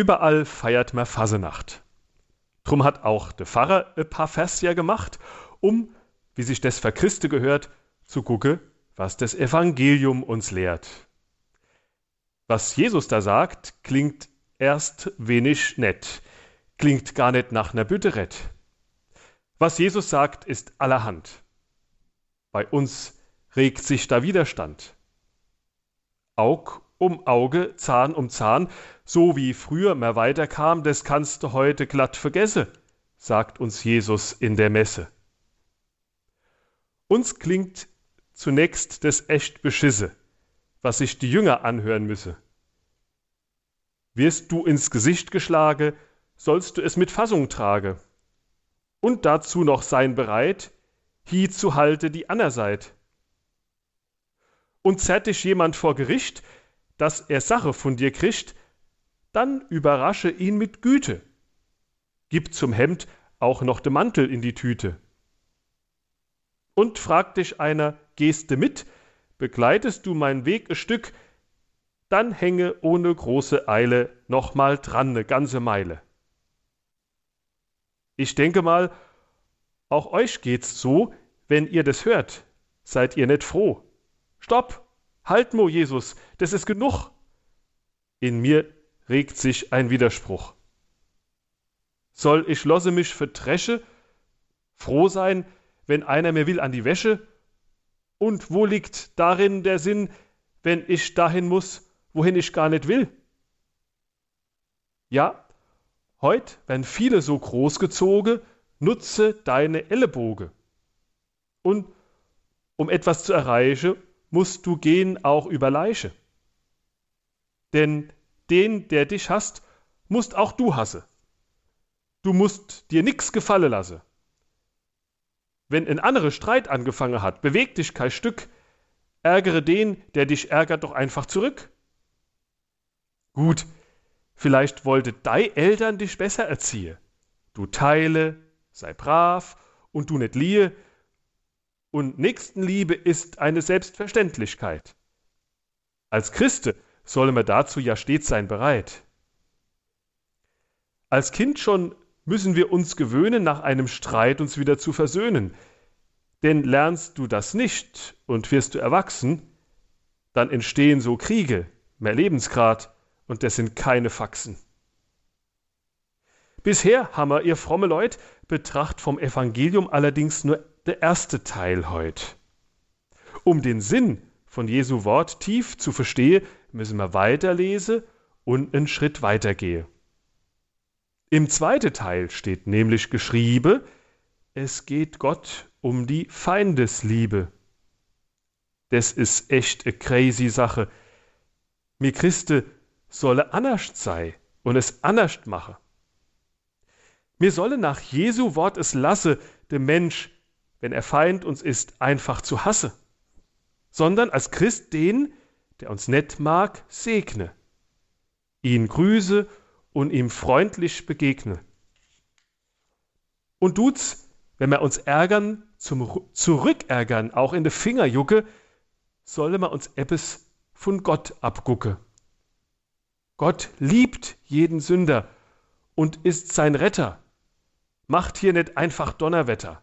Überall feiert man Fasenacht. Drum hat auch der Pfarrer ein paar Versja gemacht, um, wie sich das für Christe gehört, zu gucken, was das Evangelium uns lehrt. Was Jesus da sagt, klingt erst wenig nett, klingt gar nicht nach ner Bütterett. Was Jesus sagt, ist allerhand. Bei uns regt sich da Widerstand. Aug um Auge, Zahn um Zahn, so wie früher mehr weiterkam, das kannst du heute glatt vergessen, sagt uns Jesus in der Messe. Uns klingt zunächst das echt beschisse, was sich die Jünger anhören müsse. Wirst du ins Gesicht geschlage, sollst du es mit Fassung trage. Und dazu noch sein bereit, hie zu halte die Anerseite. Und zerrt dich jemand vor Gericht, dass er Sache von dir kriegt, dann überrasche ihn mit Güte. Gib zum Hemd auch noch den Mantel in die Tüte. Und fragt dich einer, gehst du mit, begleitest du mein Weg ein Stück, dann hänge ohne große Eile nochmal dran ne ganze Meile. Ich denke mal, auch euch geht's so, wenn ihr das hört, seid ihr nicht froh. Stopp! Halt, Mo Jesus, das ist genug. In mir regt sich ein Widerspruch. Soll ich losse mich für Tresche, froh sein, wenn einer mir will an die Wäsche? Und wo liegt darin der Sinn, wenn ich dahin muss, wohin ich gar nicht will? Ja, heut, wenn viele so großgezogen, nutze deine Ellenboge. Und um etwas zu erreichen, musst du gehen auch über Leiche. Denn den, der dich hasst, musst auch du hasse. Du musst dir nix gefallen lassen. Wenn ein anderer Streit angefangen hat, beweg dich kein Stück, ärgere den, der dich ärgert, doch einfach zurück. Gut, vielleicht wollte dei Eltern dich besser erziehen. Du teile, sei brav und du nicht liehe, und Nächstenliebe ist eine Selbstverständlichkeit. Als Christe solle man dazu ja stets sein bereit. Als Kind schon müssen wir uns gewöhnen, nach einem Streit uns wieder zu versöhnen. Denn lernst du das nicht und wirst du erwachsen, dann entstehen so Kriege, mehr Lebensgrad, und das sind keine Faxen. Bisher wir, ihr fromme Leut, Betracht vom Evangelium allerdings nur der erste Teil heute. Um den Sinn von Jesu Wort tief zu verstehen, müssen wir weiterlesen und einen Schritt weitergehen. Im zweiten Teil steht nämlich geschrieben, es geht Gott um die Feindesliebe. Das ist echt eine crazy Sache. Mir Christe solle anders sei und es anders mache. Mir solle nach Jesu Wort es lasse, dem Mensch wenn er Feind uns ist, einfach zu hasse, sondern als Christ den, der uns nett mag, segne, ihn grüße und ihm freundlich begegne. Und tut's, wenn wir uns ärgern, zum Zurückärgern, auch in de Fingerjucke, solle man uns ebbes von Gott abgucke. Gott liebt jeden Sünder und ist sein Retter. Macht hier nicht einfach Donnerwetter.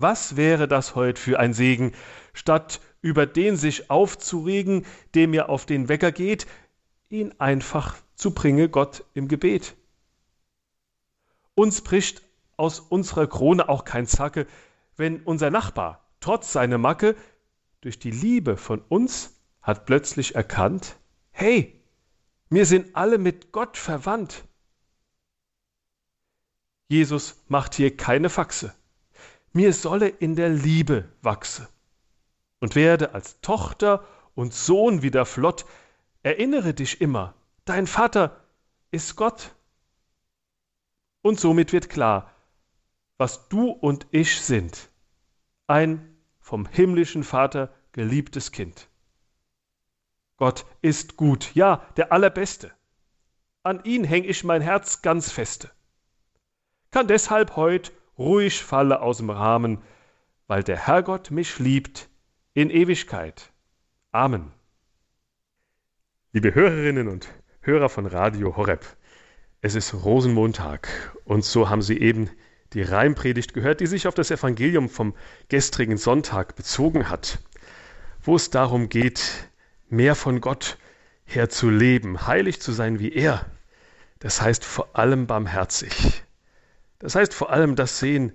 Was wäre das heute für ein Segen, statt über den sich aufzuregen, dem ihr auf den Wecker geht, ihn einfach zu bringe Gott im Gebet. Uns bricht aus unserer Krone auch kein Zacke, wenn unser Nachbar, trotz seiner Macke, durch die Liebe von uns hat plötzlich erkannt, hey, wir sind alle mit Gott verwandt. Jesus macht hier keine Faxe mir solle in der Liebe wachse und werde als Tochter und Sohn wieder flott. Erinnere dich immer, dein Vater ist Gott. Und somit wird klar, was du und ich sind. Ein vom himmlischen Vater geliebtes Kind. Gott ist gut, ja, der Allerbeste. An ihn häng ich mein Herz ganz feste. Kann deshalb heut ruhig falle aus dem Rahmen, weil der Herrgott mich liebt in Ewigkeit. Amen. Liebe Hörerinnen und Hörer von Radio Horeb. Es ist Rosenmontag und so haben Sie eben die Reimpredigt gehört, die sich auf das Evangelium vom gestrigen Sonntag bezogen hat, wo es darum geht, mehr von Gott her zu leben, heilig zu sein wie er. Das heißt vor allem barmherzig. Das heißt vor allem das sehen,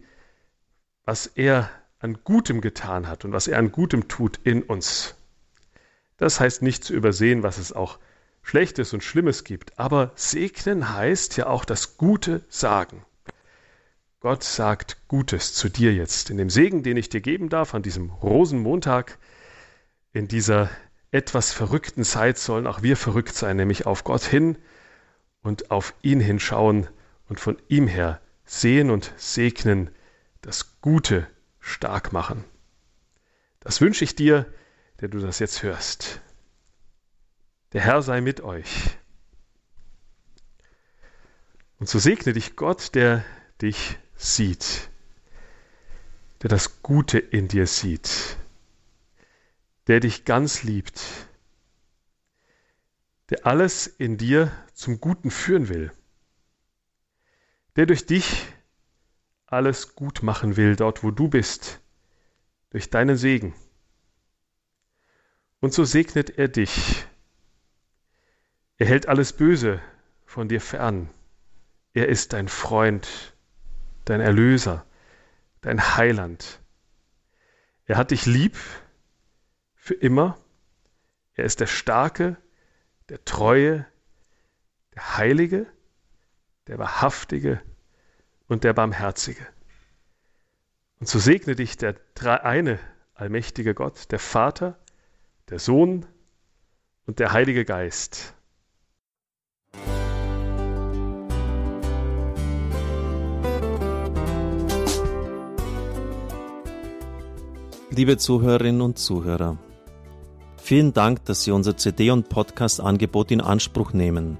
was er an Gutem getan hat und was er an Gutem tut in uns. Das heißt nicht zu übersehen, was es auch Schlechtes und Schlimmes gibt, aber segnen heißt ja auch das Gute sagen. Gott sagt Gutes zu dir jetzt. In dem Segen, den ich dir geben darf an diesem Rosenmontag, in dieser etwas verrückten Zeit sollen auch wir verrückt sein, nämlich auf Gott hin und auf ihn hinschauen und von ihm her sehen und segnen, das Gute stark machen. Das wünsche ich dir, der du das jetzt hörst. Der Herr sei mit euch. Und so segne dich Gott, der dich sieht, der das Gute in dir sieht, der dich ganz liebt, der alles in dir zum Guten führen will, der durch dich alles gut machen will, dort wo du bist, durch deinen Segen. Und so segnet er dich. Er hält alles Böse von dir fern. Er ist dein Freund dein Erlöser, dein Heiland. Er hat dich lieb für immer. Er ist der Starke, der Treue, der Heilige, der Wahrhaftige und der Barmherzige. Und so segne dich der eine allmächtige Gott, der Vater, der Sohn und der Heilige Geist. Liebe Zuhörerinnen und Zuhörer, vielen Dank, dass Sie unser CD- und Podcast-Angebot in Anspruch nehmen.